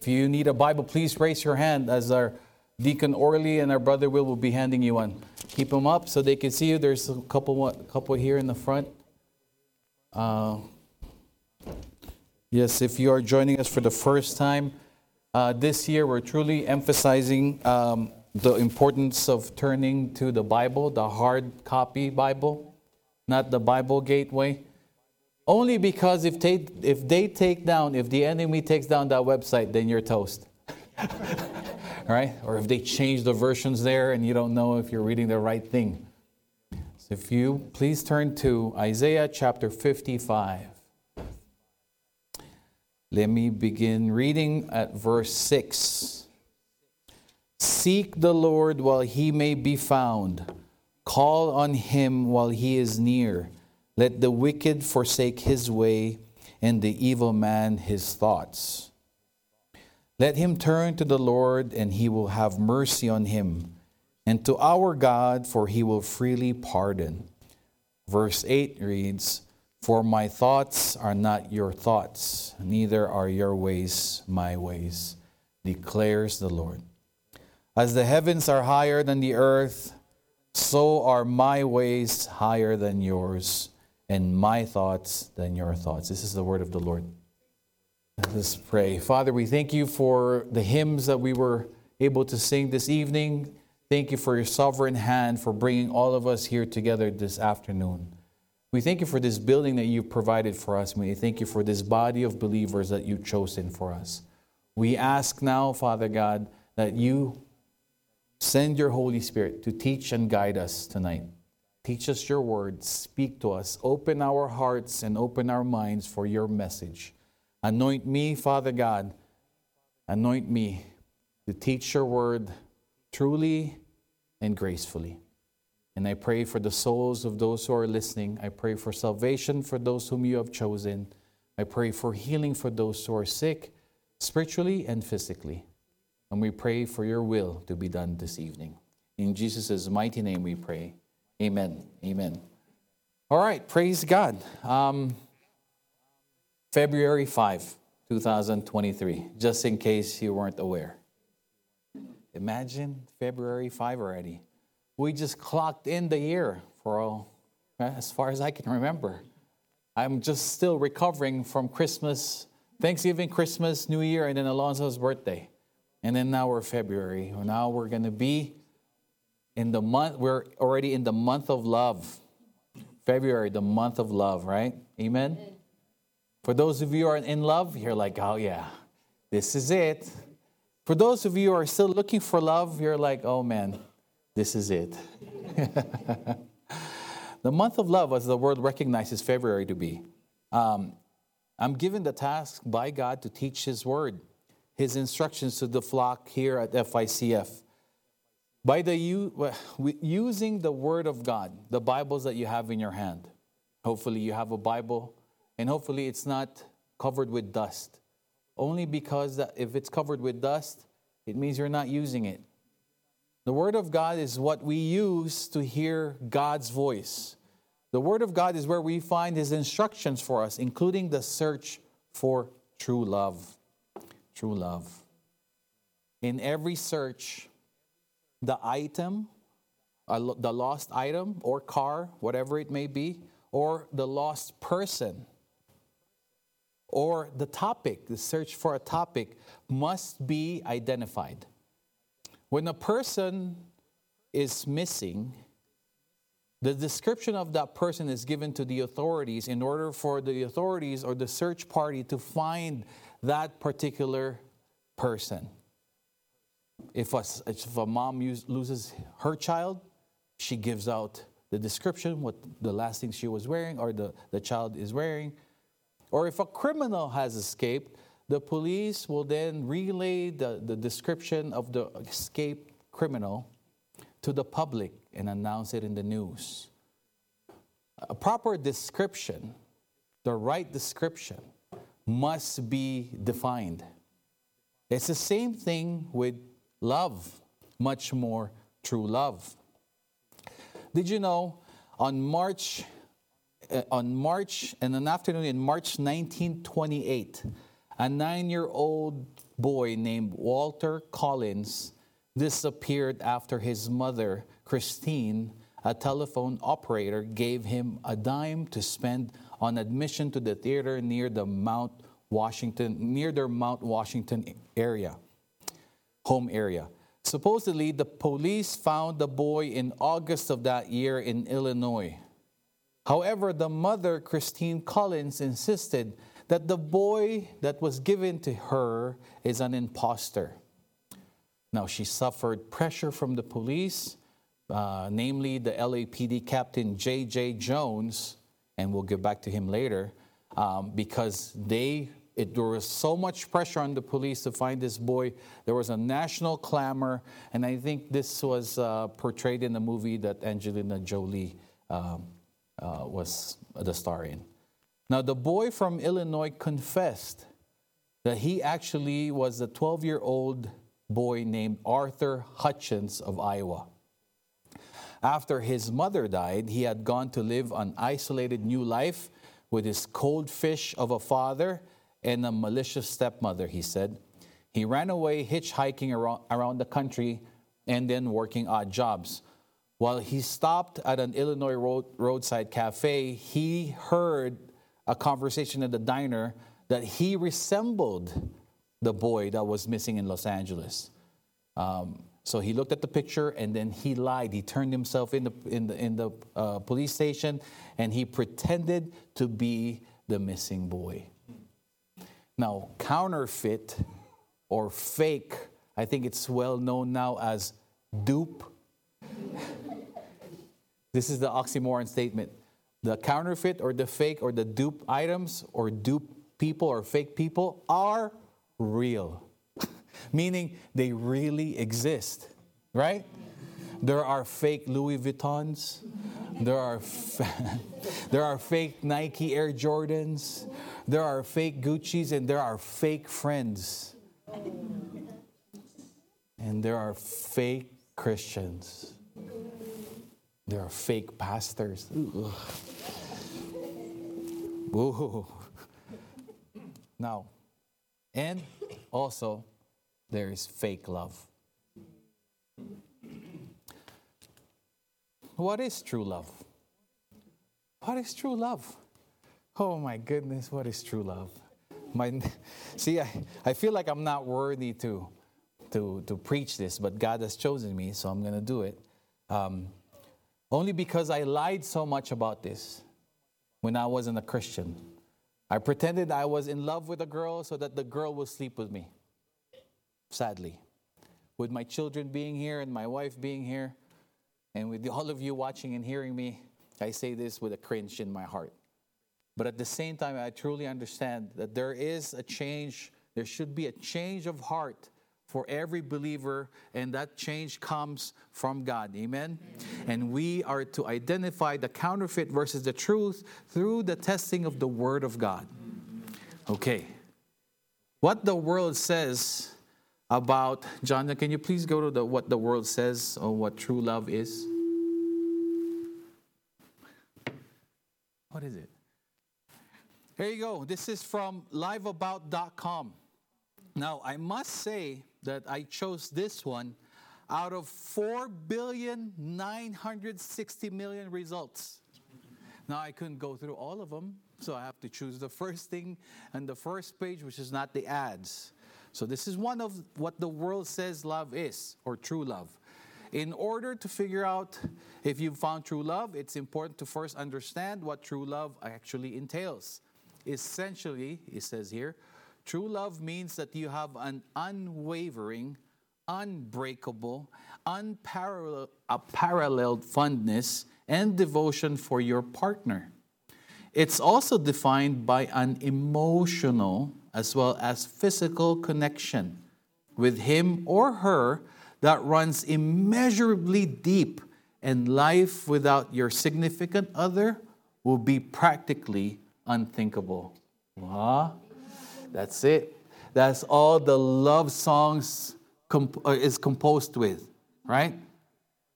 If you need a Bible, please raise your hand as our Deacon Orly and our brother Will will be handing you one. Keep them up so they can see you. There's a couple, a couple here in the front. Uh, yes, if you are joining us for the first time uh, this year, we're truly emphasizing um, the importance of turning to the Bible, the hard copy Bible, not the Bible Gateway. Only because if they, if they take down, if the enemy takes down that website, then you're toast. right? Or if they change the versions there and you don't know if you're reading the right thing. So if you please turn to Isaiah chapter 55. Let me begin reading at verse 6. Seek the Lord while he may be found, call on him while he is near. Let the wicked forsake his way, and the evil man his thoughts. Let him turn to the Lord, and he will have mercy on him, and to our God, for he will freely pardon. Verse 8 reads, For my thoughts are not your thoughts, neither are your ways my ways, declares the Lord. As the heavens are higher than the earth, so are my ways higher than yours and my thoughts than your thoughts. This is the word of the Lord. Let us pray. Father, we thank you for the hymns that we were able to sing this evening. Thank you for your sovereign hand for bringing all of us here together this afternoon. We thank you for this building that you've provided for us. We thank you for this body of believers that you've chosen for us. We ask now, Father God, that you send your Holy Spirit to teach and guide us tonight. Teach us your word, speak to us, open our hearts and open our minds for your message. Anoint me, Father God, anoint me to teach your word truly and gracefully. And I pray for the souls of those who are listening. I pray for salvation for those whom you have chosen. I pray for healing for those who are sick, spiritually and physically. And we pray for your will to be done this evening. In Jesus' mighty name we pray. Amen. Amen. All right, praise God. Um, February 5, 2023, just in case you weren't aware. Imagine February 5 already. We just clocked in the year for all, as far as I can remember. I'm just still recovering from Christmas, Thanksgiving, Christmas, New Year, and then Alonso's birthday. And then now we're February. Now we're going to be in the month, we're already in the month of love. February, the month of love, right? Amen? For those of you who are in love, you're like, oh yeah, this is it. For those of you who are still looking for love, you're like, oh man, this is it. the month of love, as the world recognizes February to be, um, I'm given the task by God to teach His word, His instructions to the flock here at FICF. By the using the Word of God, the Bibles that you have in your hand. Hopefully, you have a Bible, and hopefully, it's not covered with dust. Only because if it's covered with dust, it means you're not using it. The Word of God is what we use to hear God's voice. The Word of God is where we find His instructions for us, including the search for true love. True love. In every search, the item, the lost item or car, whatever it may be, or the lost person, or the topic, the search for a topic must be identified. When a person is missing, the description of that person is given to the authorities in order for the authorities or the search party to find that particular person. If a, if a mom use, loses her child, she gives out the description, what the last thing she was wearing or the, the child is wearing. Or if a criminal has escaped, the police will then relay the, the description of the escaped criminal to the public and announce it in the news. A proper description, the right description, must be defined. It's the same thing with love, much more true love. Did you know on March uh, on March in an afternoon in March 1928, a 9-year-old boy named Walter Collins disappeared after his mother, Christine, a telephone operator, gave him a dime to spend on admission to the theater near the Mount Washington, near their Mount Washington area, home area. Supposedly, the police found the boy in August of that year in Illinois. However, the mother, Christine Collins, insisted that the boy that was given to her is an impostor. Now, she suffered pressure from the police, uh, namely the LAPD captain J.J. Jones, and we'll get back to him later, um, because they it, there was so much pressure on the police to find this boy. There was a national clamor, and I think this was uh, portrayed in the movie that Angelina Jolie um, uh, was the star in. Now, the boy from Illinois confessed that he actually was a 12 year old boy named Arthur Hutchins of Iowa. After his mother died, he had gone to live an isolated new life with his cold fish of a father and a malicious stepmother, he said. He ran away hitchhiking around, around the country and then working odd jobs. While he stopped at an Illinois road, roadside cafe, he heard a conversation at the diner that he resembled the boy that was missing in Los Angeles. Um, so he looked at the picture and then he lied. He turned himself in the, in the, in the uh, police station and he pretended to be the missing boy. Now, counterfeit or fake, I think it's well known now as dupe. this is the oxymoron statement. The counterfeit or the fake or the dupe items or dupe people or fake people are real, meaning they really exist, right? There are fake Louis Vuittons. There are, there are fake Nike Air Jordans. There are fake Gucci's and there are fake friends. And there are fake Christians. There are fake pastors. Ooh. Ooh. Now, and also there is fake love. What is true love? What is true love? Oh my goodness, what is true love? My, see, I, I feel like I'm not worthy to, to, to preach this, but God has chosen me, so I'm going to do it. Um, only because I lied so much about this when I wasn't a Christian. I pretended I was in love with a girl so that the girl would sleep with me. Sadly. With my children being here and my wife being here, and with all of you watching and hearing me, I say this with a cringe in my heart. But at the same time, I truly understand that there is a change, there should be a change of heart for every believer, and that change comes from God. Amen? Amen? And we are to identify the counterfeit versus the truth through the testing of the Word of God. Mm-hmm. Okay. What the world says about, John, can you please go to the, what the world says on what true love is? What is it? Here you go. This is from liveabout.com. Now, I must say that I chose this one out of 4,960,000,000 results. Now, I couldn't go through all of them, so I have to choose the first thing and the first page, which is not the ads. So, this is one of what the world says love is, or true love. In order to figure out if you've found true love, it's important to first understand what true love actually entails. Essentially, it says here, true love means that you have an unwavering, unbreakable, unparalleled fondness and devotion for your partner. It's also defined by an emotional as well as physical connection with him or her that runs immeasurably deep, and life without your significant other will be practically unthinkable. Wow. That's it. That's all the love songs comp- uh, is composed with, right?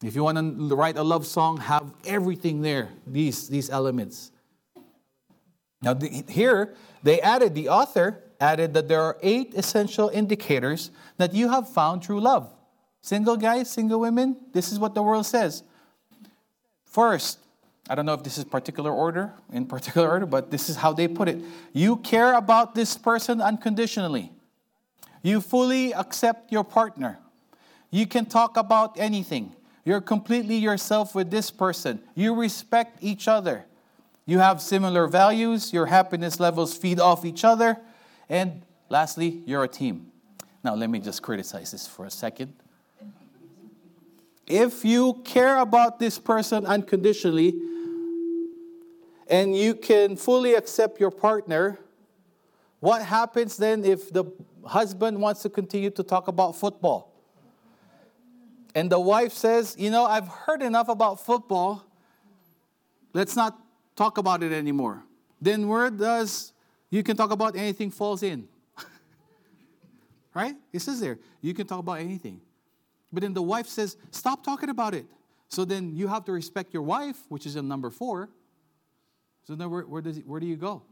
If you want to write a love song, have everything there, these, these elements. Now, the, here, they added the author, added that there are eight essential indicators that you have found true love. Single guys, single women, this is what the world says. First, I don't know if this is particular order, in particular order, but this is how they put it. You care about this person unconditionally. You fully accept your partner. You can talk about anything. You're completely yourself with this person. You respect each other. You have similar values. Your happiness levels feed off each other. And lastly, you're a team. Now, let me just criticize this for a second. If you care about this person unconditionally and you can fully accept your partner, what happens then if the husband wants to continue to talk about football? And the wife says, You know, I've heard enough about football. Let's not talk about it anymore. Then where does you can talk about anything falls in? right? It says there, you can talk about anything. But then the wife says, Stop talking about it. So then you have to respect your wife, which is in number four. So then where, where, does, where do you go?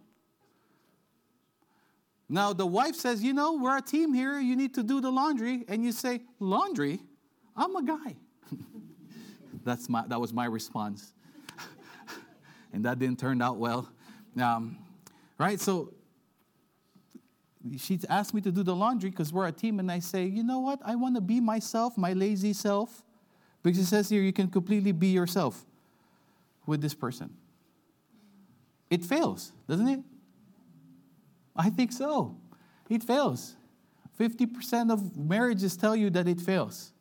Now the wife says, You know, we're a team here. You need to do the laundry. And you say, Laundry? I'm a guy. That's my, that was my response. and that didn't turn out well. Um, right? So she asked me to do the laundry because we're a team, and I say, you know what? I want to be myself, my lazy self. Because it says here you can completely be yourself with this person. It fails, doesn't it? I think so. It fails. 50% of marriages tell you that it fails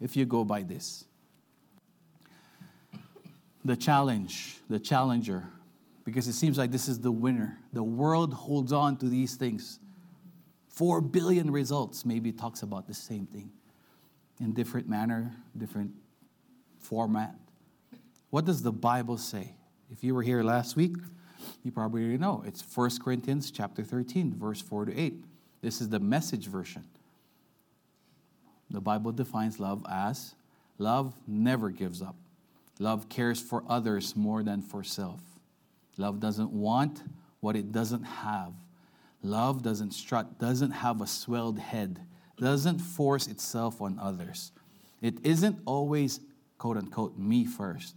if you go by this. The challenge, the challenger, because it seems like this is the winner. The world holds on to these things. Four billion results maybe talks about the same thing in different manner, different format. What does the Bible say? If you were here last week, you probably already know. It's 1 Corinthians chapter 13, verse 4 to 8. This is the message version. The Bible defines love as love never gives up. Love cares for others more than for self. Love doesn't want what it doesn't have. Love doesn't strut, doesn't have a swelled head, doesn't force itself on others. It isn't always, quote unquote, me first.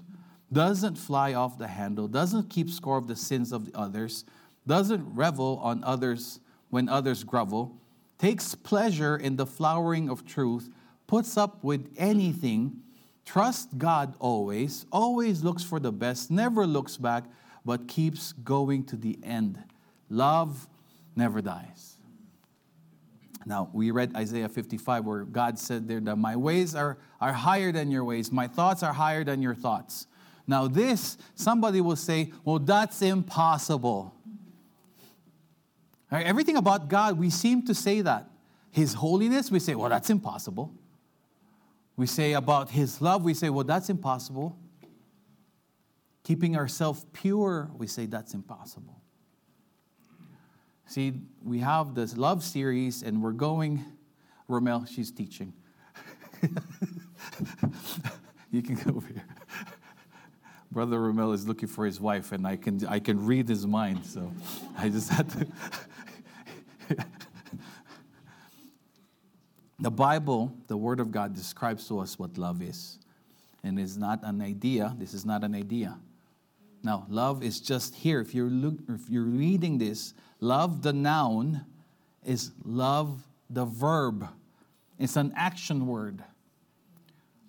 Doesn't fly off the handle, doesn't keep score of the sins of the others, doesn't revel on others when others grovel, takes pleasure in the flowering of truth, puts up with anything, trusts God always, always looks for the best, never looks back, but keeps going to the end. Love never dies. Now, we read Isaiah 55 where God said there that my ways are, are higher than your ways, my thoughts are higher than your thoughts. Now, this, somebody will say, well, that's impossible. Right? Everything about God, we seem to say that. His holiness, we say, well, that's impossible. We say about His love, we say, well, that's impossible. Keeping ourselves pure, we say, that's impossible. See, we have this love series, and we're going, Romel, she's teaching. you can go over here. Brother Romel is looking for his wife, and I can, I can read his mind, so I just had to. the Bible, the Word of God, describes to us what love is. And it's not an idea. This is not an idea. Now, love is just here. If you're, look, if you're reading this, love, the noun, is love, the verb. It's an action word.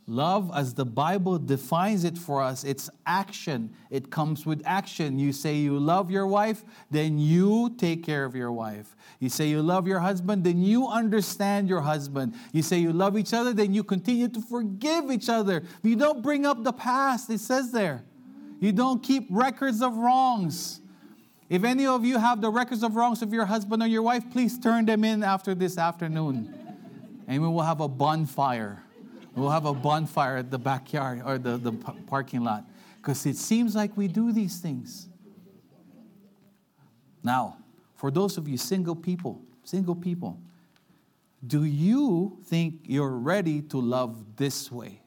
Love, as the Bible defines it for us, it's action. It comes with action. You say you love your wife, then you take care of your wife. You say you love your husband, then you understand your husband. You say you love each other, then you continue to forgive each other. You don't bring up the past, it says there. You don't keep records of wrongs. If any of you have the records of wrongs of your husband or your wife, please turn them in after this afternoon. And we will have a bonfire We'll have a bonfire at the backyard or the, the parking lot because it seems like we do these things. Now, for those of you single people, single people, do you think you're ready to love this way?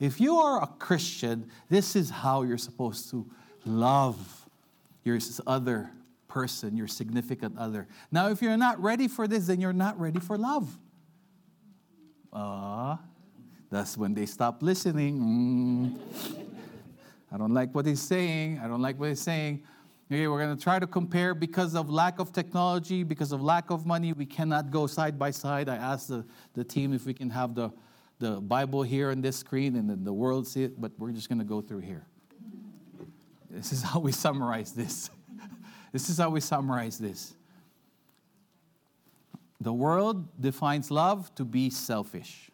If you are a Christian, this is how you're supposed to love your other person, your significant other. Now, if you're not ready for this, then you're not ready for love. Ah, uh, that's when they stop listening. Mm. I don't like what he's saying. I don't like what he's saying. Okay, we're going to try to compare because of lack of technology, because of lack of money. We cannot go side by side. I asked the, the team if we can have the, the Bible here on this screen and then the world see it, but we're just going to go through here. This is how we summarize this. this is how we summarize this. The world defines love to be selfish.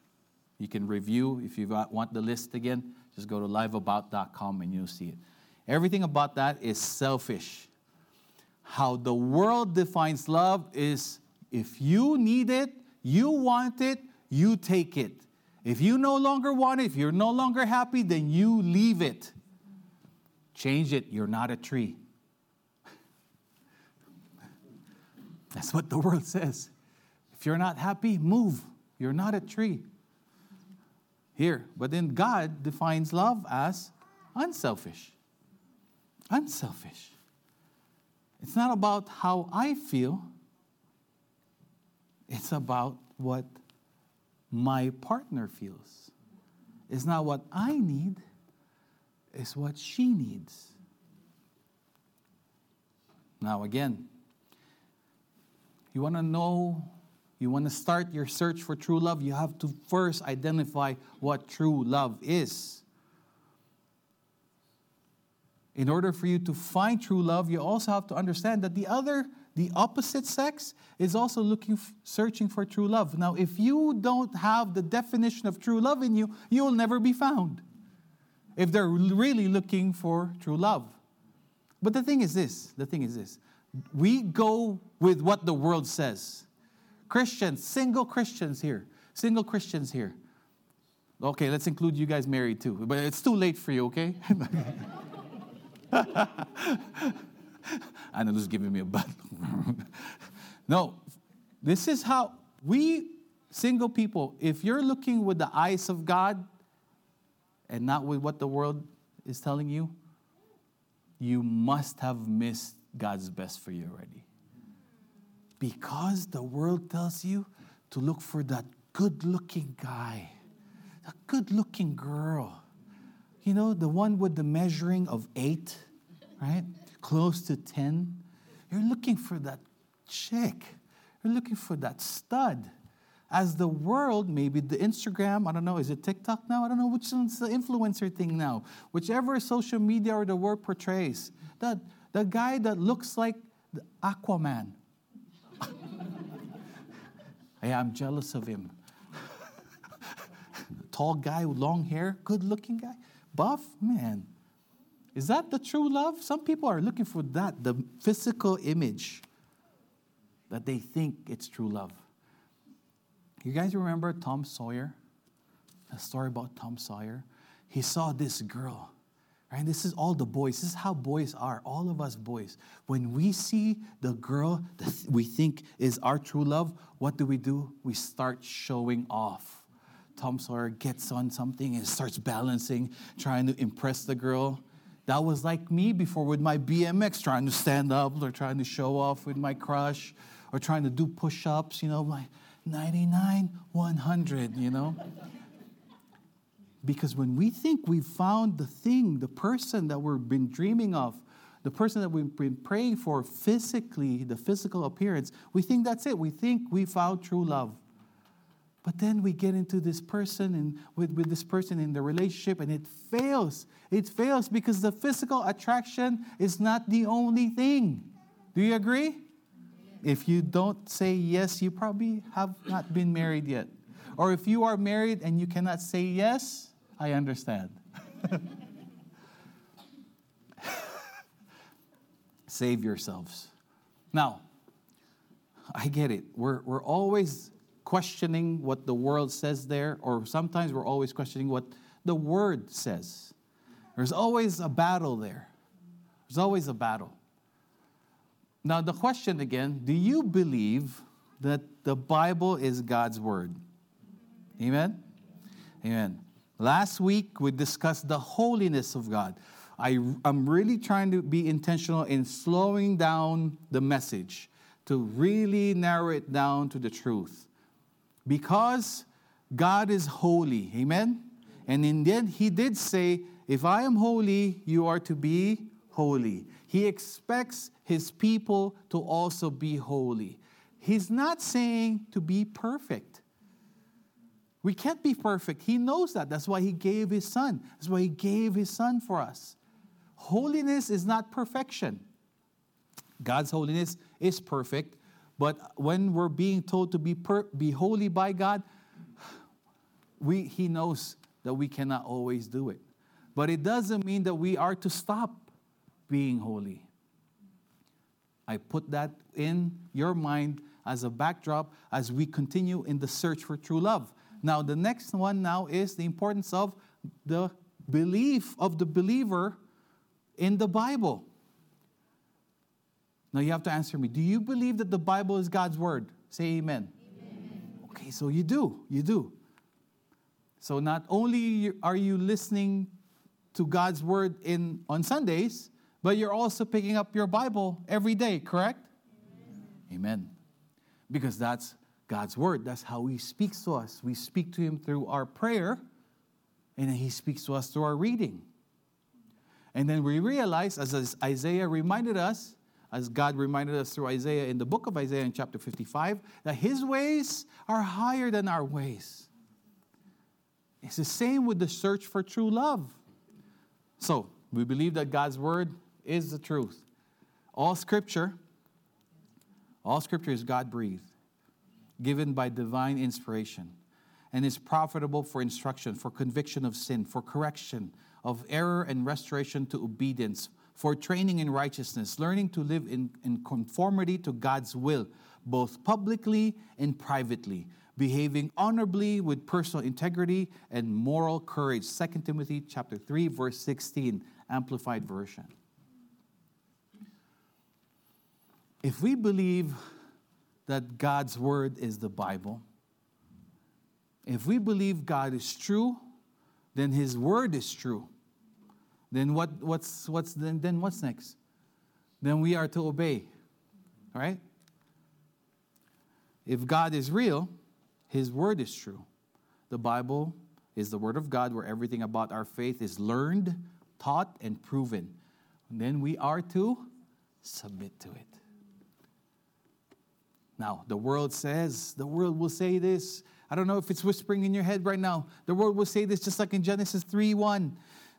You can review if you want the list again. Just go to liveabout.com and you'll see it. Everything about that is selfish. How the world defines love is if you need it, you want it, you take it. If you no longer want it, if you're no longer happy, then you leave it. Change it, you're not a tree. That's what the world says. If you're not happy, move. You're not a tree here. But then God defines love as unselfish. Unselfish. It's not about how I feel, it's about what my partner feels. It's not what I need, it's what she needs. Now, again, you want to know you want to start your search for true love, you have to first identify what true love is. In order for you to find true love, you also have to understand that the other, the opposite sex, is also looking, searching for true love. Now, if you don't have the definition of true love in you, you will never be found. If they're really looking for true love. But the thing is this the thing is this we go with what the world says. Christians, single Christians here, single Christians here. Okay, let's include you guys married too, but it's too late for you, okay? This giving me a butt. no, this is how we single people, if you're looking with the eyes of God and not with what the world is telling you, you must have missed God's best for you already. Because the world tells you to look for that good looking guy, that good looking girl. You know, the one with the measuring of eight, right? Close to 10. You're looking for that chick. You're looking for that stud. As the world, maybe the Instagram, I don't know, is it TikTok now? I don't know which one's the influencer thing now. Whichever social media or the world portrays. That the guy that looks like the Aquaman hey, I'm jealous of him. Tall guy with long hair, good looking guy, buff, man. Is that the true love? Some people are looking for that, the physical image that they think it's true love. You guys remember Tom Sawyer? A story about Tom Sawyer? He saw this girl Right? This is all the boys. This is how boys are, all of us boys. When we see the girl that we think is our true love, what do we do? We start showing off. Tom Sawyer gets on something and starts balancing, trying to impress the girl. That was like me before with my BMX, trying to stand up or trying to show off with my crush or trying to do push ups, you know, like 99, 100, you know. Because when we think we've found the thing, the person that we've been dreaming of, the person that we've been praying for physically, the physical appearance, we think that's it. We think we found true love. But then we get into this person and with, with this person in the relationship and it fails. It fails because the physical attraction is not the only thing. Do you agree? If you don't say yes, you probably have not been married yet. Or if you are married and you cannot say yes, I understand. Save yourselves. Now, I get it. We're, we're always questioning what the world says there, or sometimes we're always questioning what the word says. There's always a battle there. There's always a battle. Now, the question again do you believe that the Bible is God's word? Amen? Amen. Last week, we discussed the holiness of God. I, I'm really trying to be intentional in slowing down the message to really narrow it down to the truth. Because God is holy. Amen? And in the end, He did say, If I am holy, you are to be holy. He expects His people to also be holy. He's not saying to be perfect. We can't be perfect. He knows that. That's why He gave His Son. That's why He gave His Son for us. Holiness is not perfection. God's holiness is perfect, but when we're being told to be, per, be holy by God, we, He knows that we cannot always do it. But it doesn't mean that we are to stop being holy. I put that in your mind as a backdrop as we continue in the search for true love. Now, the next one now is the importance of the belief of the believer in the Bible. Now, you have to answer me. Do you believe that the Bible is God's word? Say amen. amen. Okay, so you do. You do. So not only are you listening to God's word in on Sundays, but you're also picking up your Bible every day, correct? Amen. Amen. Because that's God's word. That's how he speaks to us. We speak to him through our prayer, and then he speaks to us through our reading. And then we realize, as Isaiah reminded us, as God reminded us through Isaiah in the book of Isaiah in chapter 55, that his ways are higher than our ways. It's the same with the search for true love. So, we believe that God's word is the truth. All scripture, all scripture is God breathed, given by divine inspiration, and is profitable for instruction, for conviction of sin, for correction of error, and restoration to obedience, for training in righteousness, learning to live in, in conformity to God's will, both publicly and privately behaving honorably with personal integrity and moral courage. 2 Timothy chapter 3 verse 16 amplified version. If we believe that God's word is the Bible, if we believe God is true, then his word is true. Then what, what's, what's, then, then what's next? Then we are to obey, right? If God is real, his word is true. The Bible is the word of God where everything about our faith is learned, taught, and proven. Then we are to submit to it. Now, the world says, the world will say this. I don't know if it's whispering in your head right now. The world will say this just like in Genesis 3 1.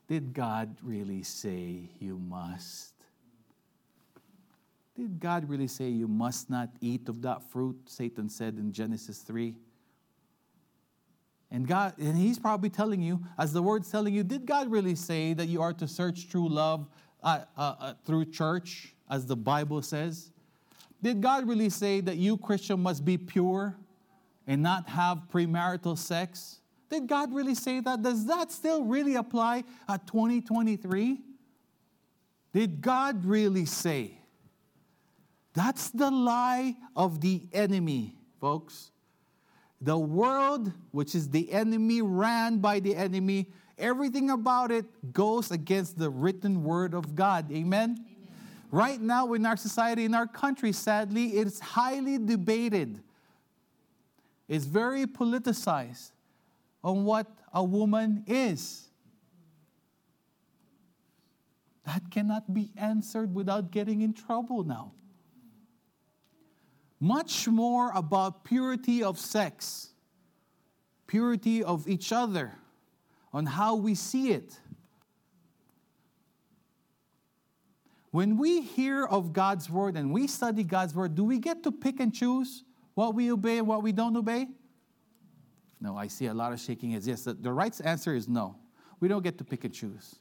Did God really say you must? Did God really say you must not eat of that fruit? Satan said in Genesis 3. And God, and He's probably telling you, as the word's telling you, did God really say that you are to search true love uh, uh, uh, through church, as the Bible says? Did God really say that you, Christian, must be pure and not have premarital sex? Did God really say that? Does that still really apply at 2023? Did God really say? That's the lie of the enemy, folks. The world, which is the enemy, ran by the enemy, everything about it goes against the written word of God. Amen? Amen? Right now, in our society, in our country, sadly, it's highly debated. It's very politicized on what a woman is. That cannot be answered without getting in trouble now much more about purity of sex, purity of each other, on how we see it. When we hear of God's word and we study God's word, do we get to pick and choose what we obey and what we don't obey? No, I see a lot of shaking heads. Yes, the, the right answer is no. We don't get to pick and choose.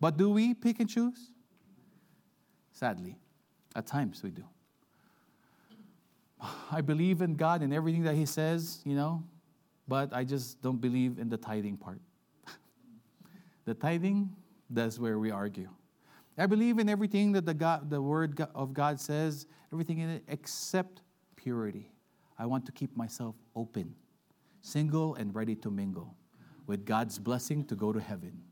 But do we pick and choose? Sadly, at times we do. I believe in God and everything that He says, you know, but I just don't believe in the tithing part. the tithing, that's where we argue. I believe in everything that the, God, the Word of God says, everything in it except purity. I want to keep myself open, single and ready to mingle with God's blessing to go to heaven.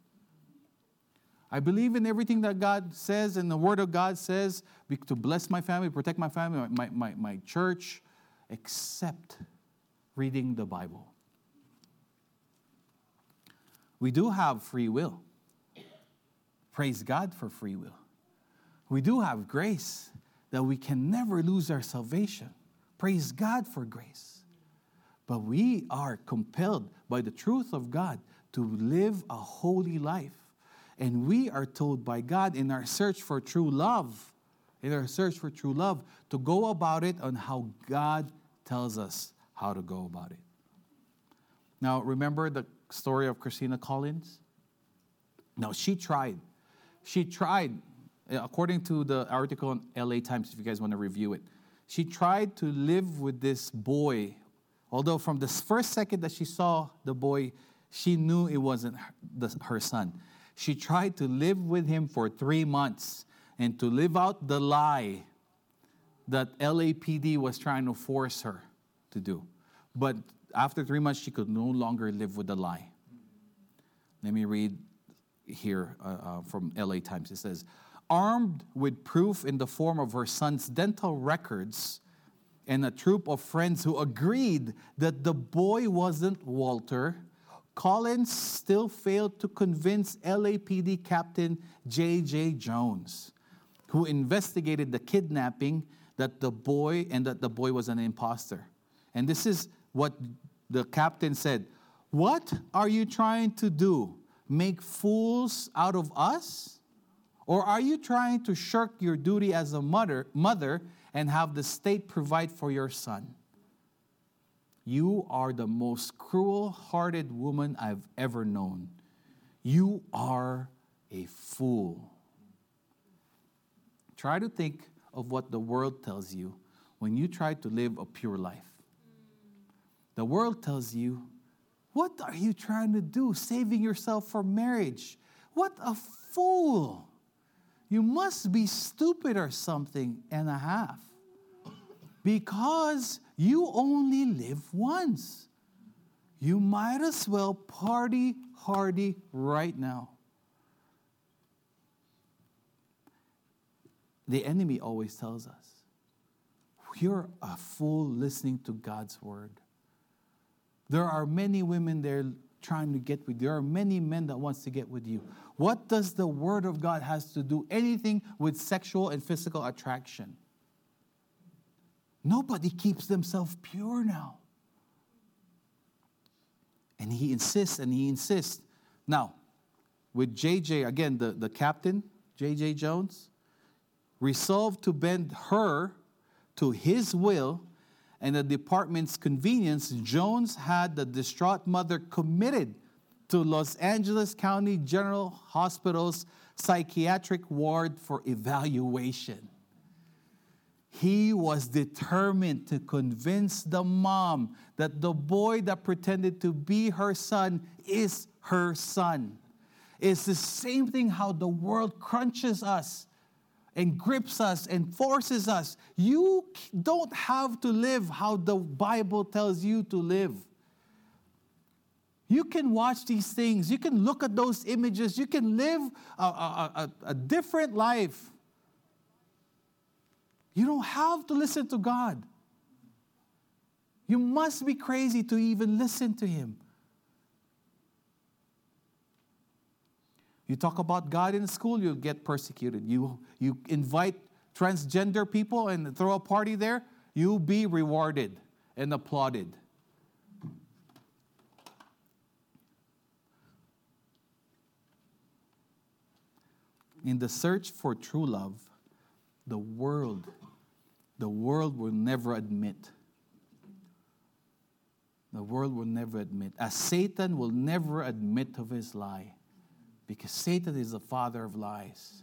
I believe in everything that God says and the Word of God says to bless my family, protect my family, my, my, my church, except reading the Bible. We do have free will. Praise God for free will. We do have grace that we can never lose our salvation. Praise God for grace. But we are compelled by the truth of God to live a holy life. And we are told by God in our search for true love, in our search for true love, to go about it on how God tells us how to go about it. Now, remember the story of Christina Collins? Now, she tried. She tried, according to the article in LA Times, if you guys want to review it, she tried to live with this boy. Although, from the first second that she saw the boy, she knew it wasn't her son. She tried to live with him for three months and to live out the lie that LAPD was trying to force her to do. But after three months, she could no longer live with the lie. Let me read here uh, uh, from LA Times. It says, armed with proof in the form of her son's dental records and a troop of friends who agreed that the boy wasn't Walter, Collins still failed to convince LAPD Captain J.J. Jones, who investigated the kidnapping, that the boy and that the boy was an impostor. And this is what the captain said What are you trying to do? Make fools out of us? Or are you trying to shirk your duty as a mother, mother and have the state provide for your son? You are the most cruel hearted woman I've ever known. You are a fool. Try to think of what the world tells you when you try to live a pure life. The world tells you, What are you trying to do? Saving yourself for marriage. What a fool! You must be stupid or something and a half. Because you only live once. You might as well party hardy right now. The enemy always tells us, You're a fool listening to God's word. There are many women there trying to get with you. There are many men that wants to get with you. What does the word of God has to do anything with sexual and physical attraction? Nobody keeps themselves pure now. And he insists and he insists. Now, with JJ, again, the, the captain, JJ Jones, resolved to bend her to his will and the department's convenience, Jones had the distraught mother committed to Los Angeles County General Hospital's psychiatric ward for evaluation. He was determined to convince the mom that the boy that pretended to be her son is her son. It's the same thing how the world crunches us and grips us and forces us. You don't have to live how the Bible tells you to live. You can watch these things, you can look at those images, you can live a, a, a, a different life. You don't have to listen to God. You must be crazy to even listen to Him. You talk about God in school, you'll get persecuted. You, you invite transgender people and throw a party there, you'll be rewarded and applauded. In the search for true love, the world, the world will never admit. The world will never admit. As Satan will never admit of his lie because Satan is the father of lies.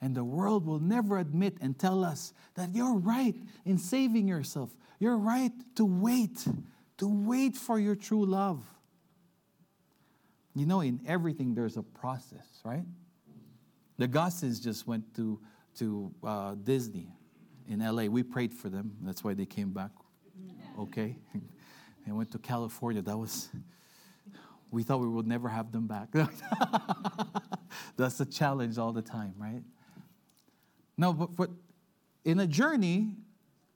And the world will never admit and tell us that you're right in saving yourself. You're right to wait, to wait for your true love. You know, in everything, there's a process, right? The Gossens just went to, to uh, Disney in LA. We prayed for them. That's why they came back okay. they went to California. That was we thought we would never have them back. That's the challenge all the time, right? No, but, but in a journey,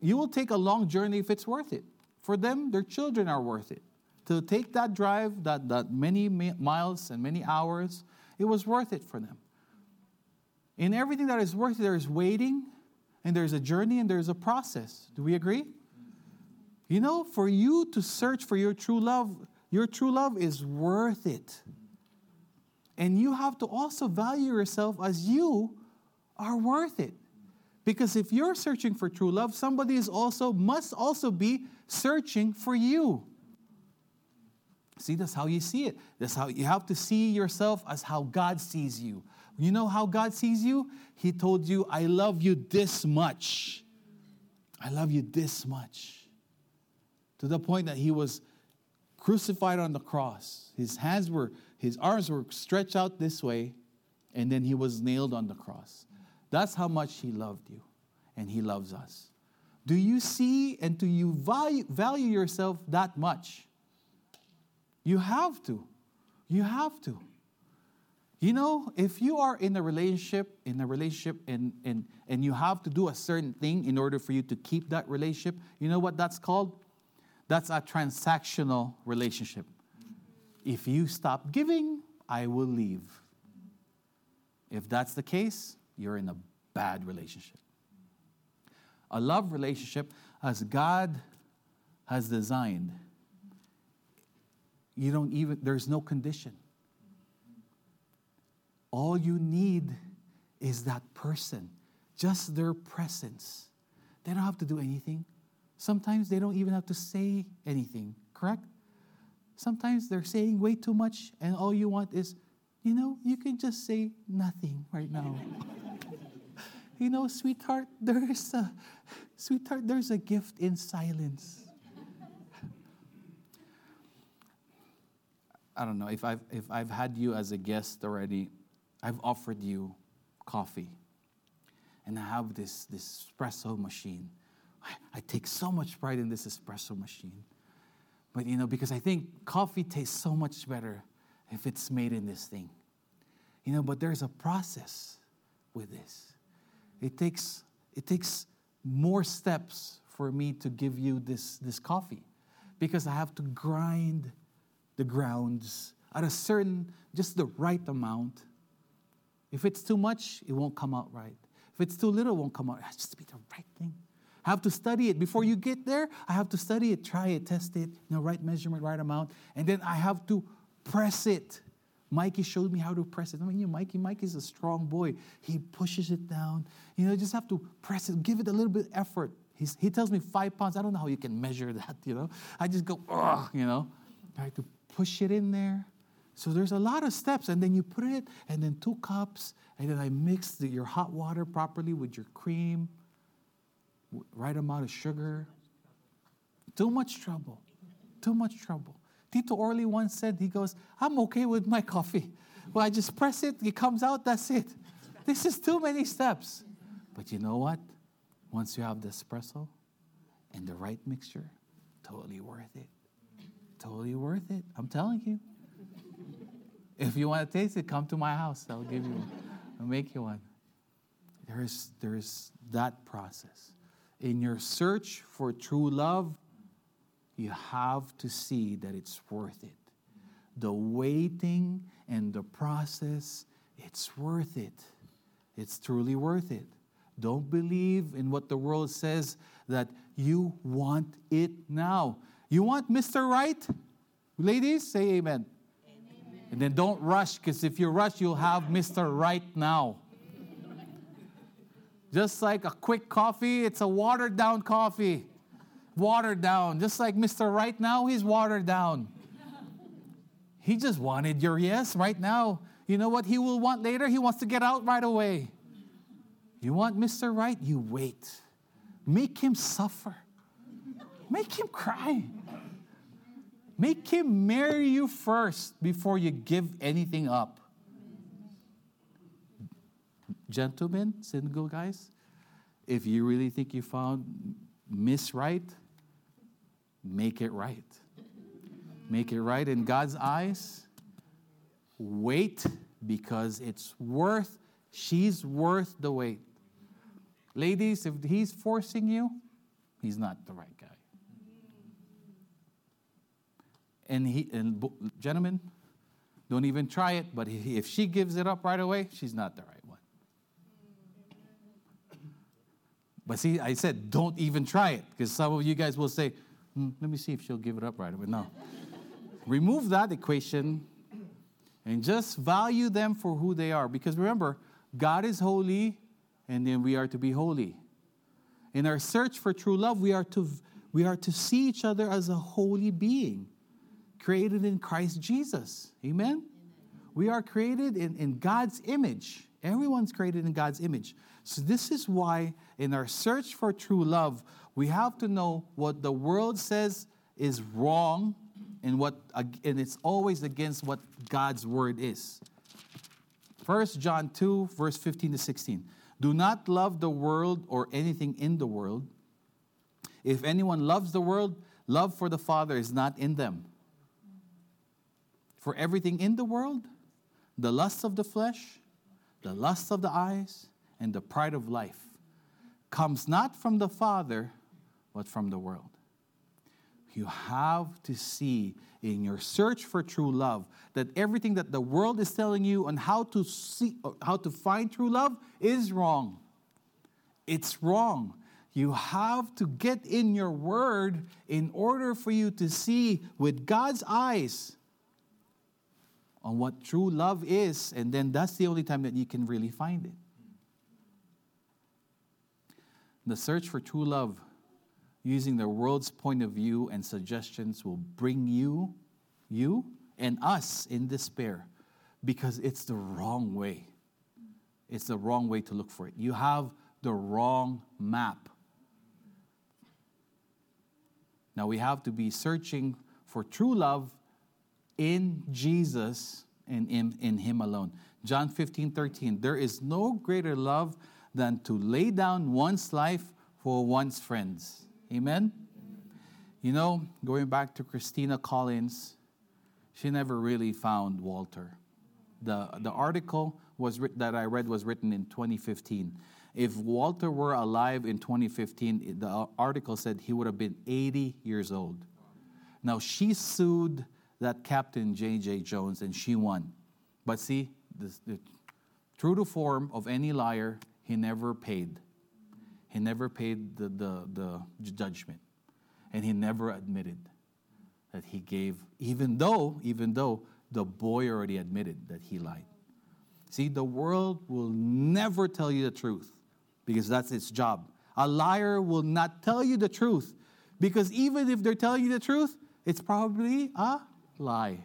you will take a long journey if it's worth it. For them, their children are worth it. To take that drive, that, that many miles and many hours, it was worth it for them. In everything that is worth it, there is waiting, and there's a journey, and there's a process. Do we agree? You know, for you to search for your true love, your true love is worth it. And you have to also value yourself as you are worth it. Because if you're searching for true love, somebody is also must also be searching for you. See, that's how you see it. That's how you have to see yourself as how God sees you. You know how God sees you? He told you, I love you this much. I love you this much. To the point that he was crucified on the cross. His hands were, his arms were stretched out this way, and then he was nailed on the cross. That's how much he loved you, and he loves us. Do you see and do you value, yourself that much? You have to. You have to. You know, if you are in a relationship, in a relationship, and, and, and you have to do a certain thing in order for you to keep that relationship, you know what that's called? That's a transactional relationship. If you stop giving, I will leave. If that's the case, you're in a bad relationship. A love relationship, as God has designed, you don't even, there's no condition. All you need is that person, just their presence. They don't have to do anything. Sometimes they don't even have to say anything, correct? Sometimes they're saying way too much, and all you want is, you know, you can just say nothing right now. you know, sweetheart, there's a sweetheart, there's a gift in silence. I don't know if I've if I've had you as a guest already, I've offered you coffee. And I have this, this espresso machine. I, I take so much pride in this espresso machine. But you know, because I think coffee tastes so much better if it's made in this thing. You know, but there's a process with this. It takes it takes more steps for me to give you this, this coffee because I have to grind the grounds at a certain, just the right amount. If it's too much, it won't come out right. If it's too little, it won't come out. It has to be the right thing. I have to study it. Before you get there, I have to study it, try it, test it, you know, right measurement, right amount. And then I have to press it. Mikey showed me how to press it. I mean, you know, Mikey, Mikey's a strong boy. He pushes it down. You know, you just have to press it, give it a little bit of effort. He's, he tells me five pounds. I don't know how you can measure that, you know. I just go, ugh, you know. I have to push it in there. So there's a lot of steps, and then you put it, and then two cups, and then I mix the, your hot water properly with your cream right amount of sugar. Too much trouble. Too much trouble. Tito Orly once said, he goes, I'm okay with my coffee. Well, I just press it, it comes out, that's it. This is too many steps. But you know what? Once you have the espresso and the right mixture, totally worth it. Totally worth it. I'm telling you. If you want to taste it, come to my house. I'll give you one. I'll make you one. There is, there is that process in your search for true love, you have to see that it's worth it. The waiting and the process, it's worth it. It's truly worth it. Don't believe in what the world says that you want it now. You want Mr. Right? Ladies, say amen. And then don't rush, because if you rush, you'll have Mr. Right now. Just like a quick coffee, it's a watered down coffee. Watered down. Just like Mr. Right now, he's watered down. He just wanted your yes right now. You know what he will want later? He wants to get out right away. You want Mr. Right? You wait. Make him suffer. Make him cry. Make him marry you first before you give anything up gentlemen, single guys, if you really think you found Miss Right, make it right. Make it right in God's eyes. Wait because it's worth, she's worth the wait. Ladies, if he's forcing you, he's not the right guy. And he and gentlemen, don't even try it, but if she gives it up right away, she's not the right one. But see, I said, don't even try it, because some of you guys will say, hmm, let me see if she'll give it up right away. No. Remove that equation and just value them for who they are. Because remember, God is holy, and then we are to be holy. In our search for true love, we are to, we are to see each other as a holy being, created in Christ Jesus. Amen? Amen. We are created in, in God's image. Everyone's created in God's image. So, this is why, in our search for true love, we have to know what the world says is wrong and, what, and it's always against what God's word is. 1 John 2, verse 15 to 16. Do not love the world or anything in the world. If anyone loves the world, love for the Father is not in them. For everything in the world, the lust of the flesh, the lust of the eyes, and the pride of life comes not from the Father, but from the world. You have to see in your search for true love that everything that the world is telling you on how to see how to find true love is wrong. It's wrong. You have to get in your word in order for you to see with God's eyes on what true love is, and then that's the only time that you can really find it. The search for true love using the world's point of view and suggestions will bring you, you, and us in despair because it's the wrong way. It's the wrong way to look for it. You have the wrong map. Now we have to be searching for true love in Jesus and in, in Him alone. John 15, 13. There is no greater love than to lay down one's life for one's friends. Amen? You know, going back to Christina Collins, she never really found Walter. The, the article was that I read was written in 2015. If Walter were alive in 2015, the article said he would have been 80 years old. Now, she sued that captain, J.J. Jones, and she won. But see, this, the, true to form of any liar, he never paid. He never paid the, the, the judgment. And he never admitted that he gave, even though, even though the boy already admitted that he lied. See, the world will never tell you the truth because that's its job. A liar will not tell you the truth because even if they're telling you the truth, it's probably a lie.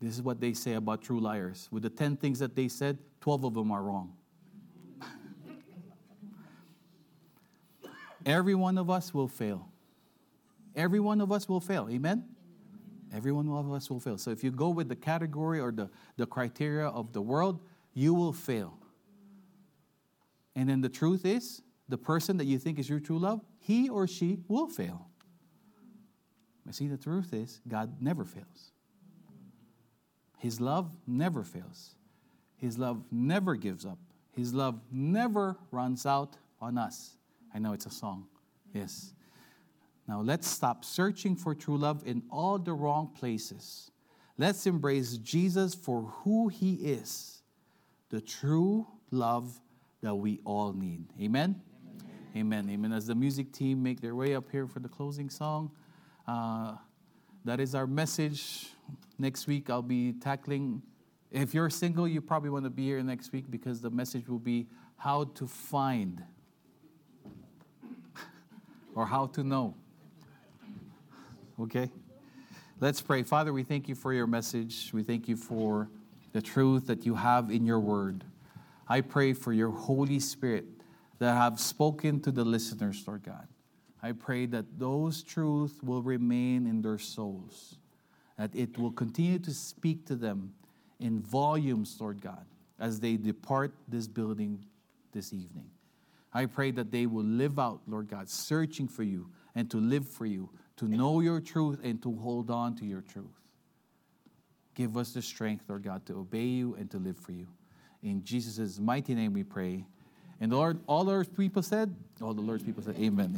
This is what they say about true liars. With the 10 things that they said, 12 of them are wrong. Every one of us will fail. Every one of us will fail. Amen? Every one of us will fail. So if you go with the category or the, the criteria of the world, you will fail. And then the truth is, the person that you think is your true love, he or she will fail. But see, the truth is, God never fails. His love never fails. His love never gives up. His love never runs out on us. I know it's a song. Yes. Now let's stop searching for true love in all the wrong places. Let's embrace Jesus for who he is the true love that we all need. Amen? Amen. Amen. Amen. As the music team make their way up here for the closing song, uh, that is our message. Next week, I'll be tackling. If you're single, you probably want to be here next week because the message will be how to find or how to know. Okay? Let's pray. Father, we thank you for your message. We thank you for the truth that you have in your word. I pray for your Holy Spirit that have spoken to the listeners, Lord God. I pray that those truths will remain in their souls, that it will continue to speak to them in volumes, Lord God, as they depart this building this evening. I pray that they will live out, Lord God, searching for you and to live for you, to know your truth and to hold on to your truth. Give us the strength, Lord God, to obey you and to live for you. In Jesus' mighty name we pray. And the Lord, all Lord's people said, all the Lord's people said, Amen.